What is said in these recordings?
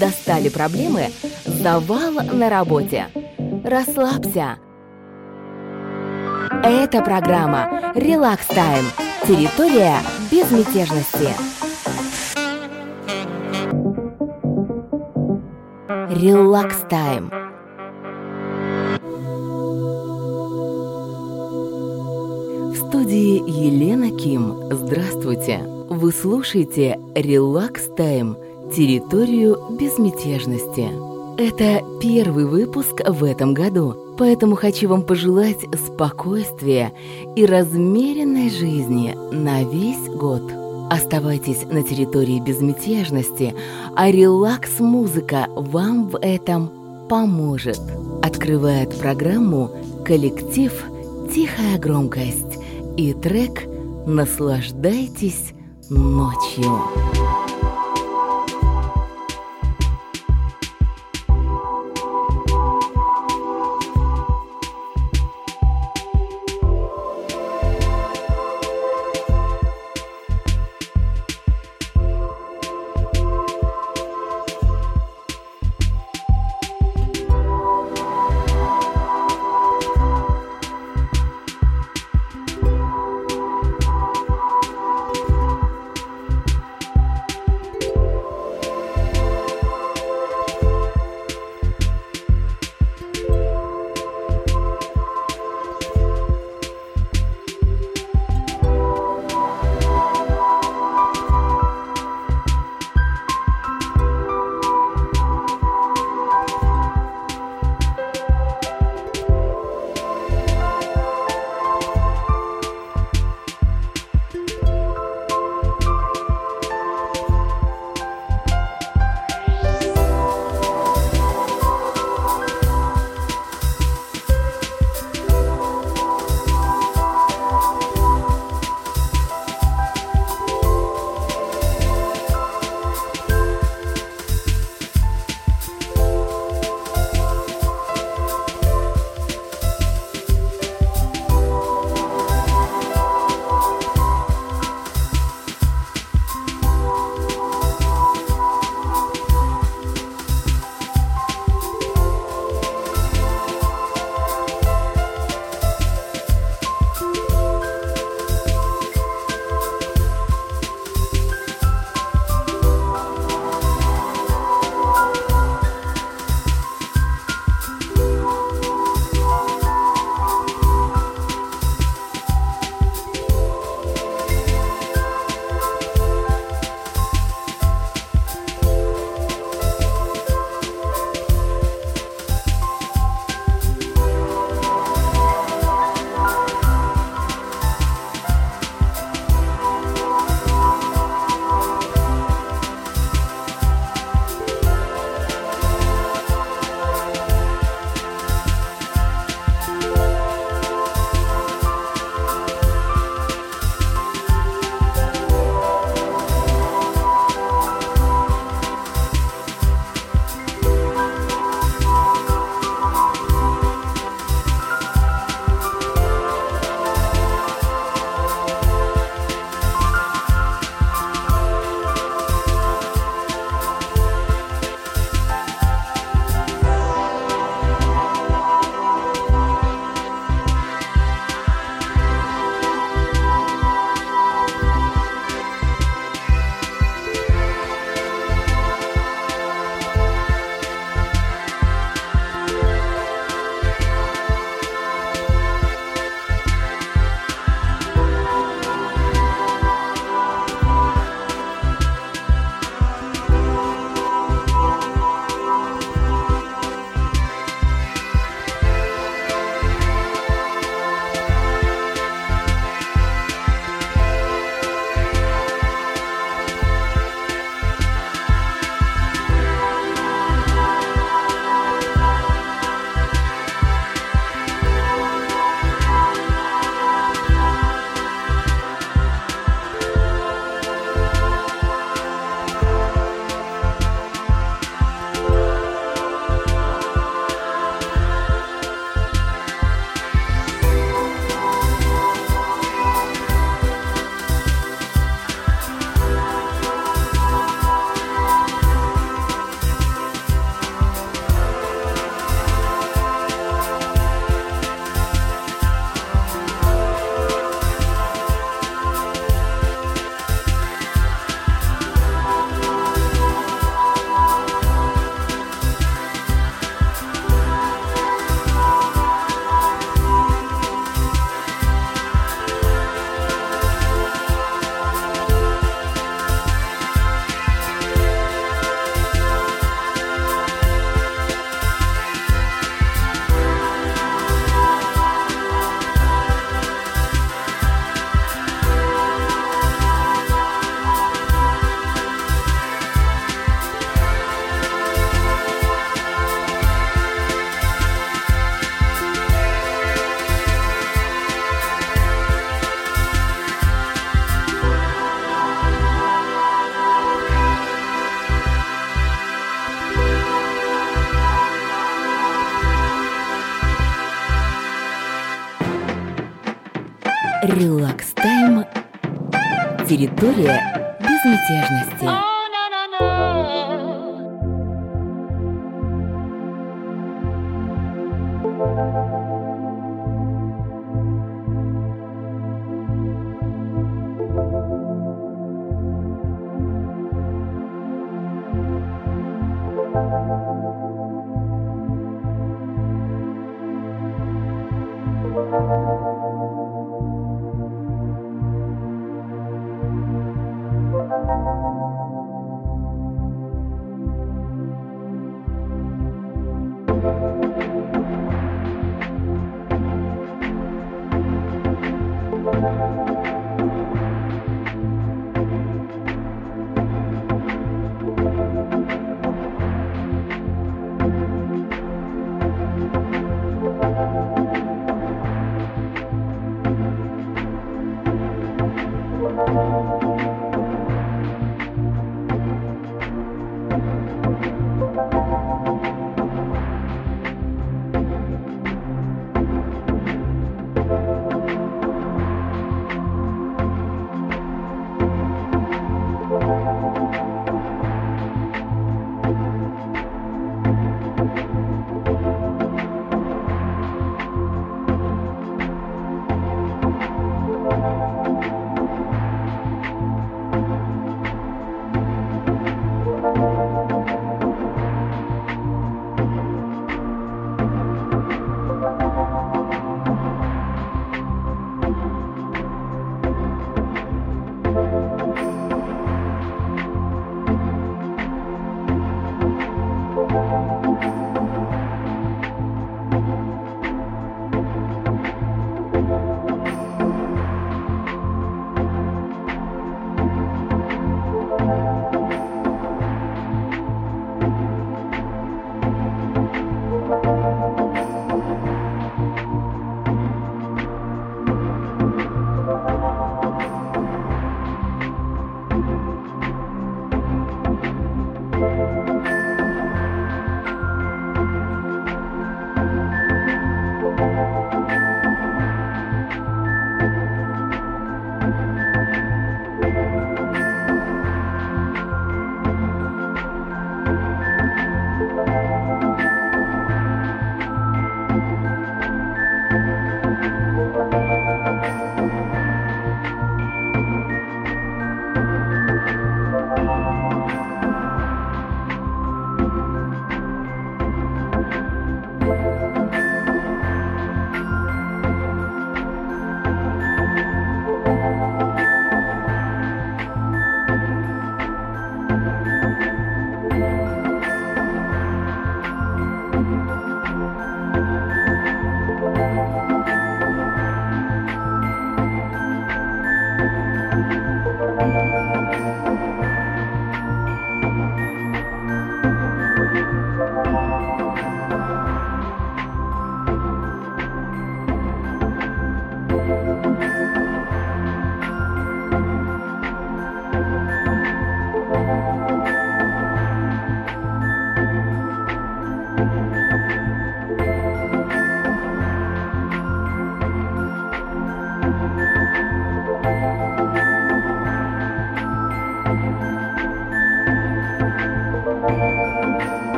Достали проблемы? Завал на работе. Расслабься. Это программа «Релакс Тайм». Территория безмятежности. Релакс Тайм. В студии Елена Ким. Здравствуйте. Вы слушаете «Релакс Тайм» территорию безмятежности. Это первый выпуск в этом году, поэтому хочу вам пожелать спокойствия и размеренной жизни на весь год. Оставайтесь на территории безмятежности, а релакс-музыка вам в этом поможет. Открывает программу коллектив «Тихая громкость» и трек «Наслаждайтесь ночью». Релакс Тайм. Территория безмятежности.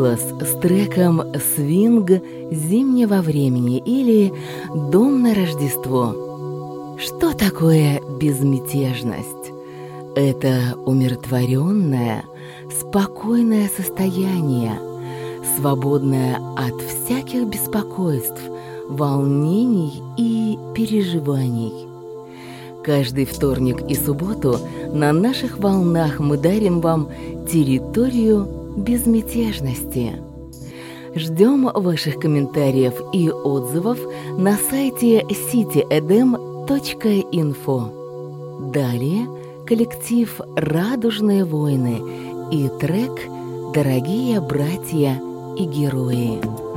Атлас с треком «Свинг зимнего времени» или «Дом на Рождество». Что такое безмятежность? Это умиротворенное, спокойное состояние, свободное от всяких беспокойств, волнений и переживаний. Каждый вторник и субботу на наших волнах мы дарим вам территорию безмятежности. Ждем ваших комментариев и отзывов на сайте cityedem.info. Далее коллектив «Радужные войны» и трек «Дорогие братья и герои».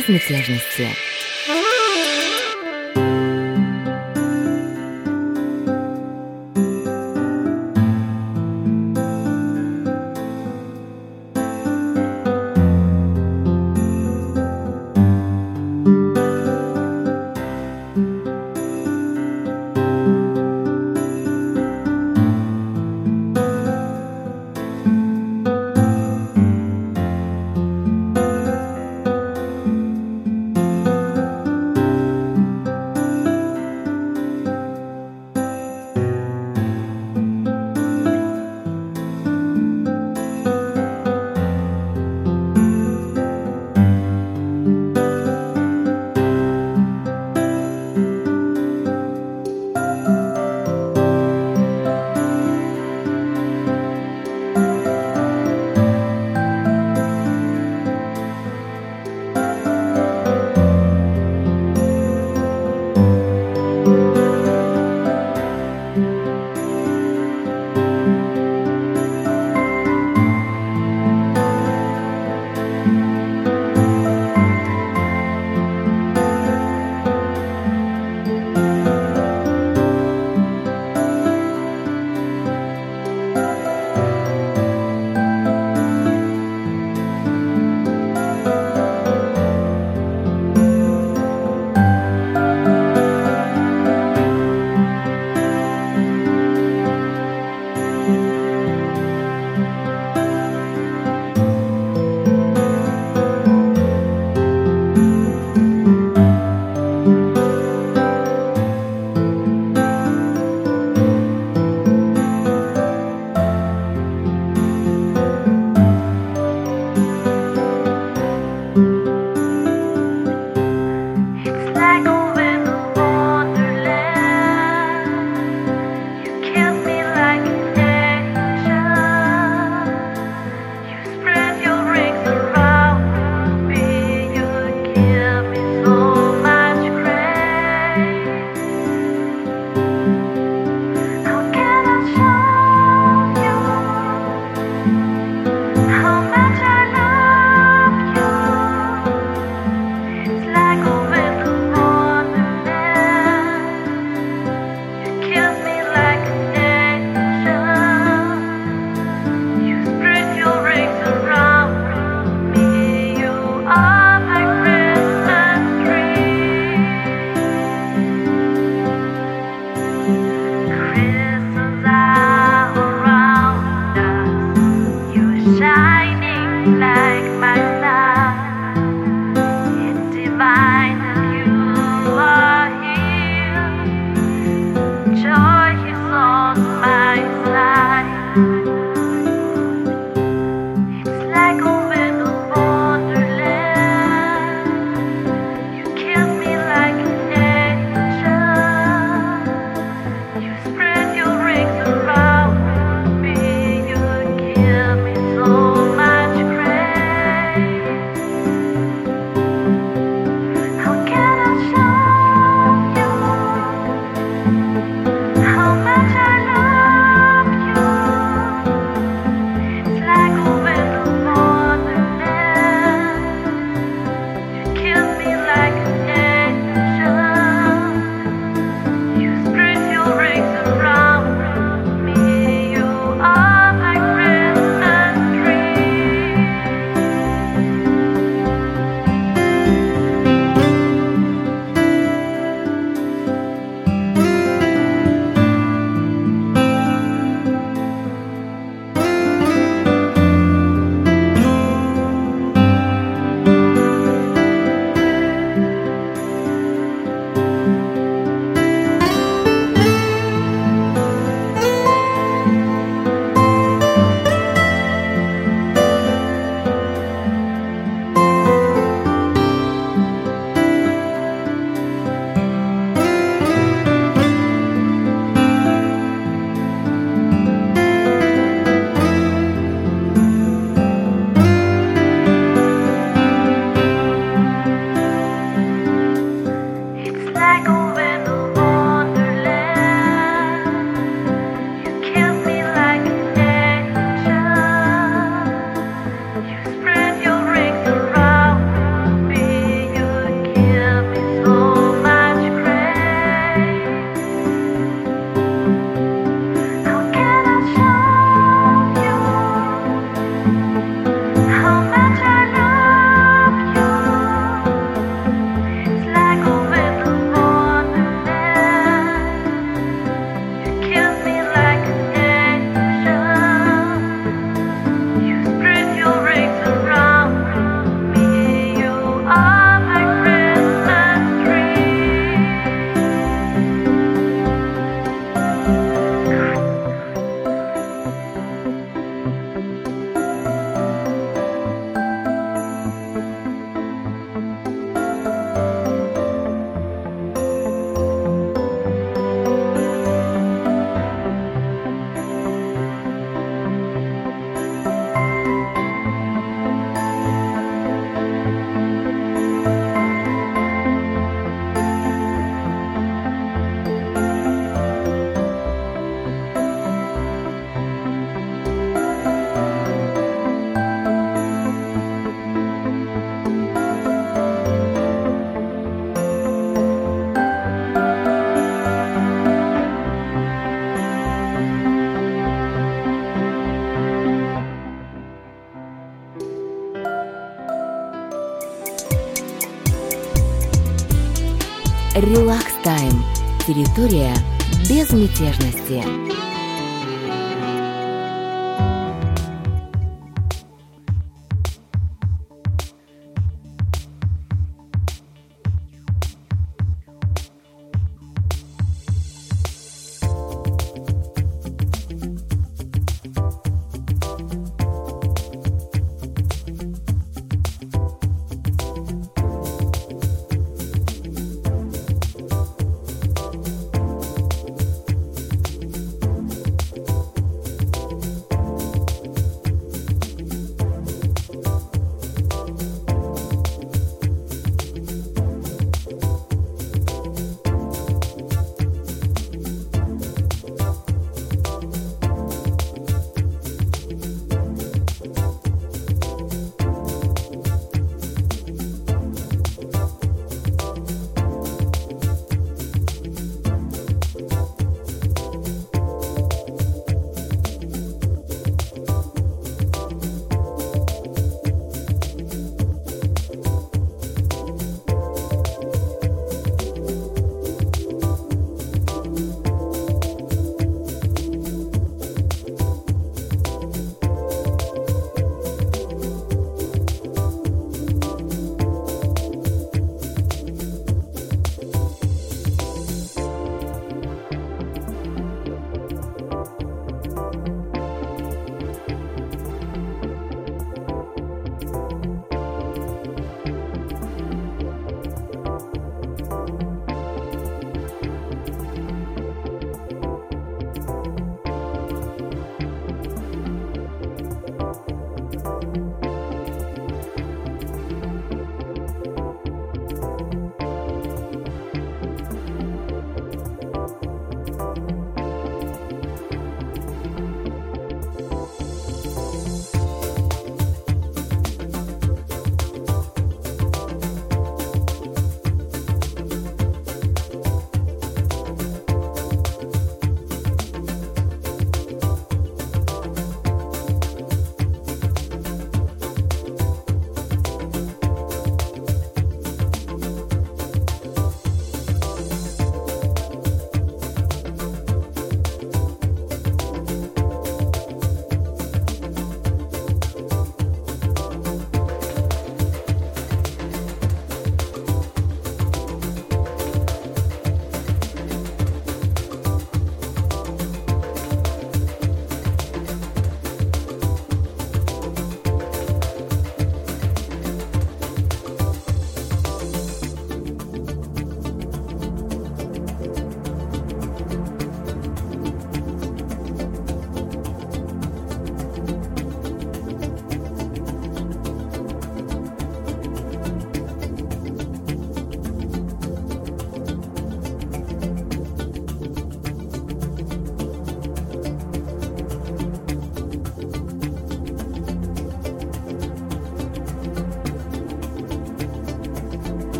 Безмятежности. Релакс Тайм. Территория безмятежности.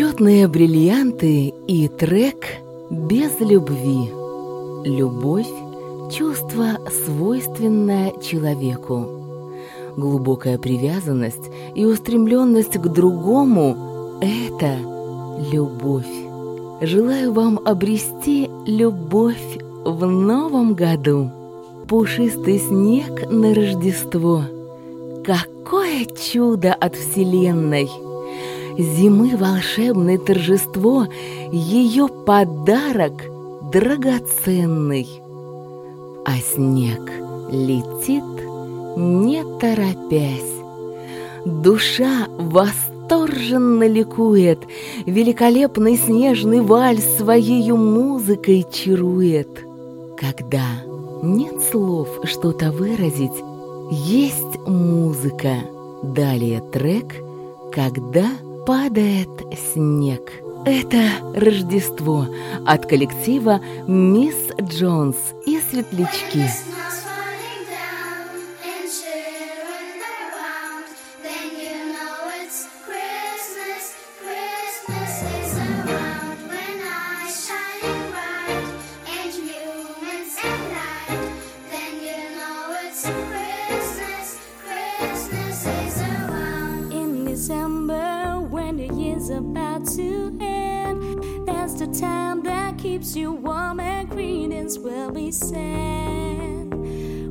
Нечетные бриллианты и трек без любви. Любовь – чувство, свойственное человеку. Глубокая привязанность и устремленность к другому – это любовь. Желаю вам обрести любовь в новом году. Пушистый снег на Рождество. Какое чудо от Вселенной! Зимы волшебное торжество, ее подарок драгоценный. А снег летит, не торопясь. Душа восторженно ликует, Великолепный снежный вальс Своею музыкой чарует. Когда нет слов что-то выразить, Есть музыка. Далее трек «Когда падает снег». Это Рождество от коллектива «Мисс Джонс» и «Светлячки». You warm and greetings will be sent.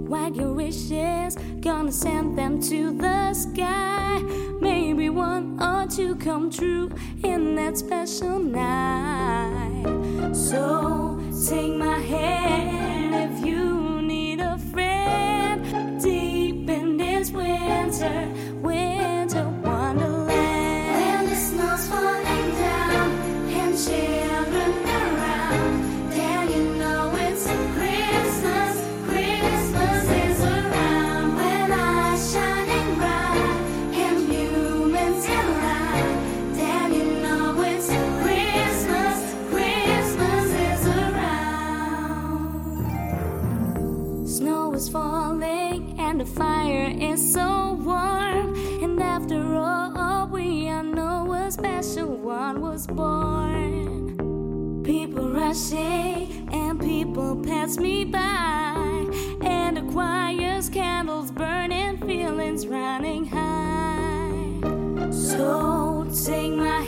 What your wishes, gonna send them to the sky. Maybe one or two come true in that special night. So take my hand if you need a friend deep in this winter. And people pass me by, and the choir's candles burning, feelings running high. So take my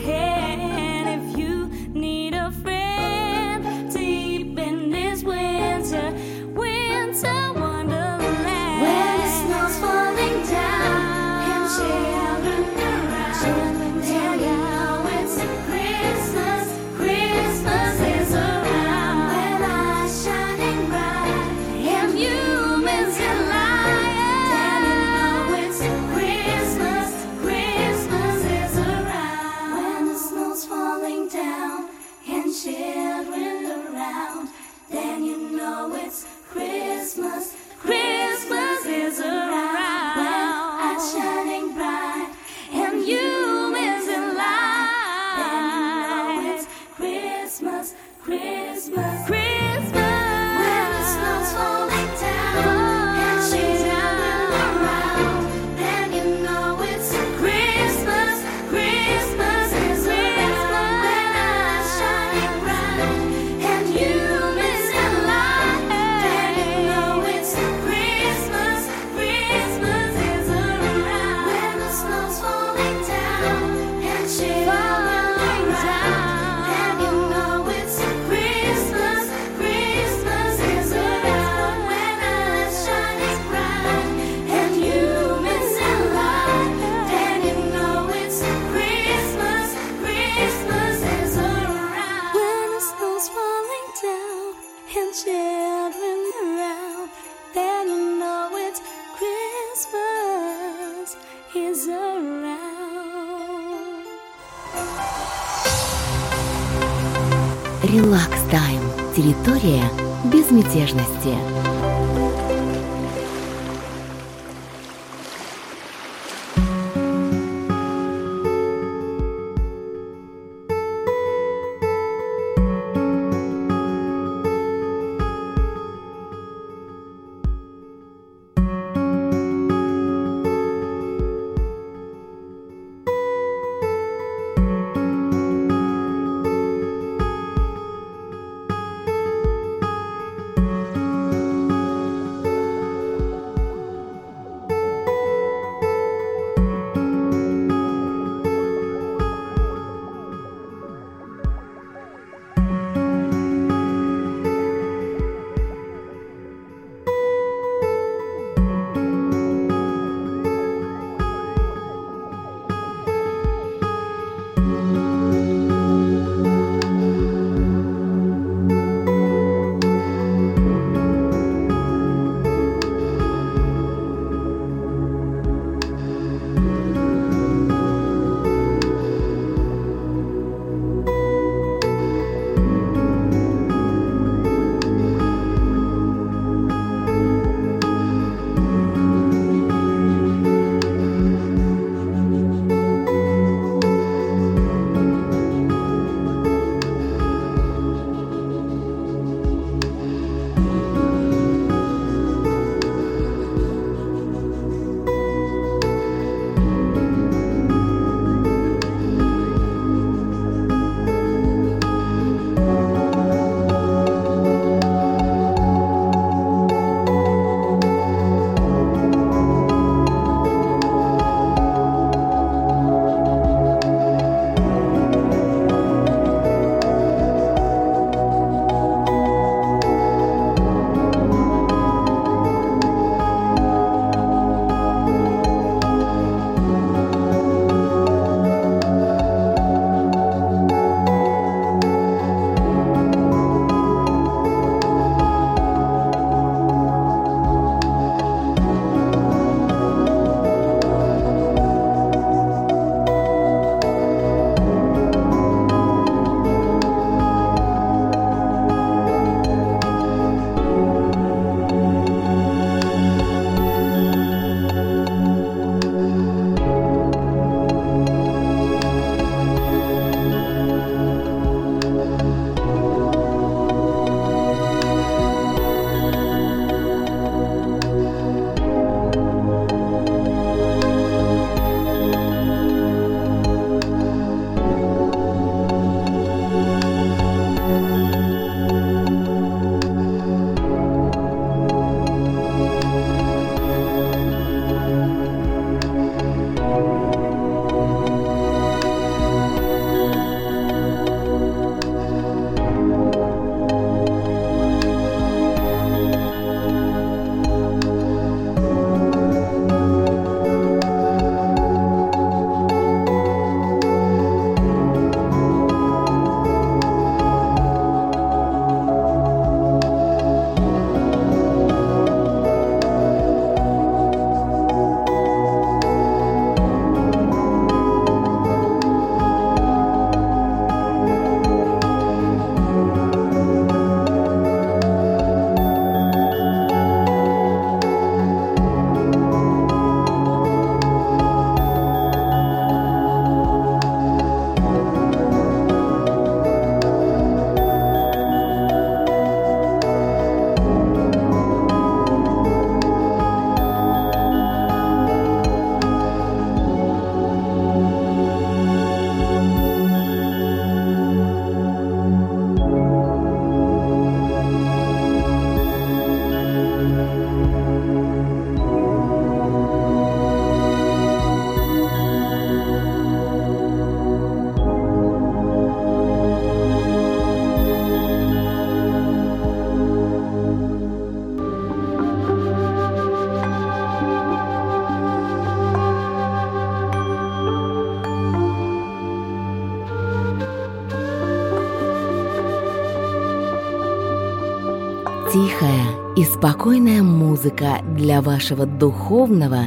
Тихая и спокойная музыка для вашего духовного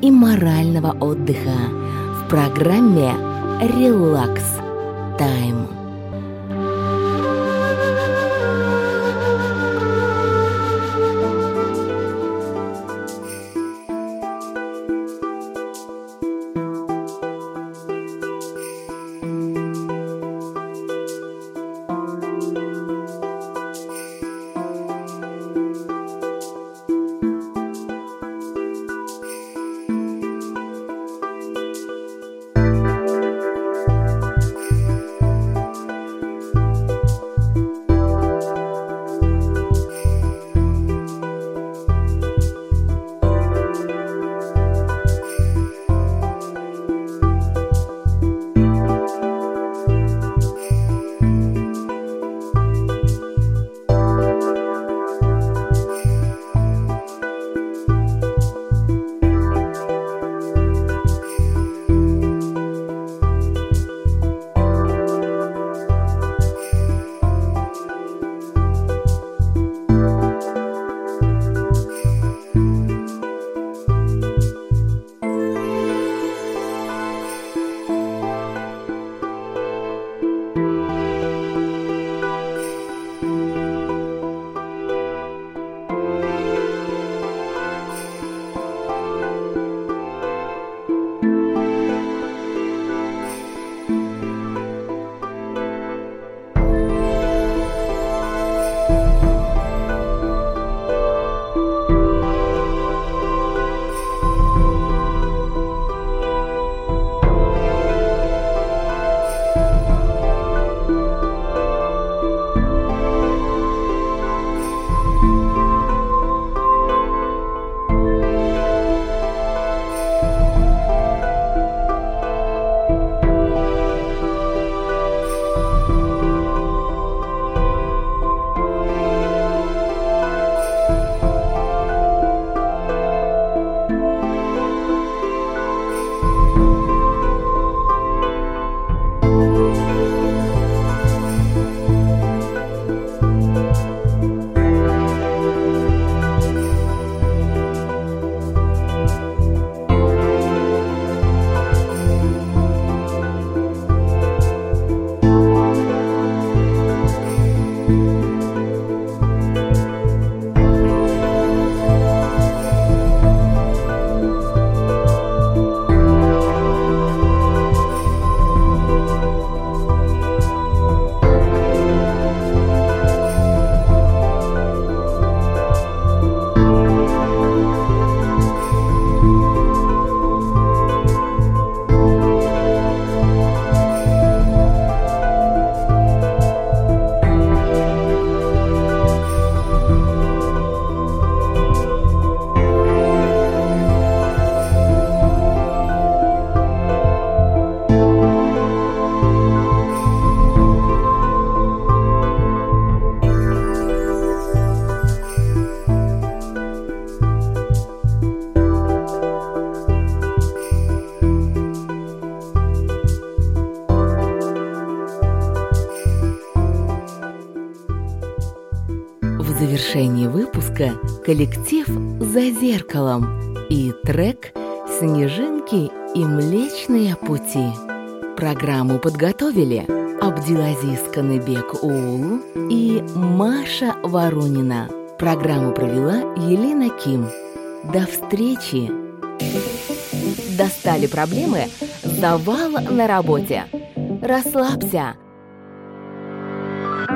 и морального отдыха в программе «Релакс Тайм». Коллектив «За зеркалом» и трек «Снежинки и Млечные пути». Программу подготовили Абдилазиз Каныбек Уул и Маша Воронина. Программу провела Елена Ким. До встречи! Достали проблемы? Завал на работе. Расслабься.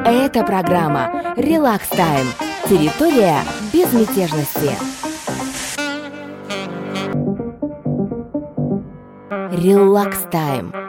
Это программа «Релакс Тайм» Территория безмятежности. Релакс тайм.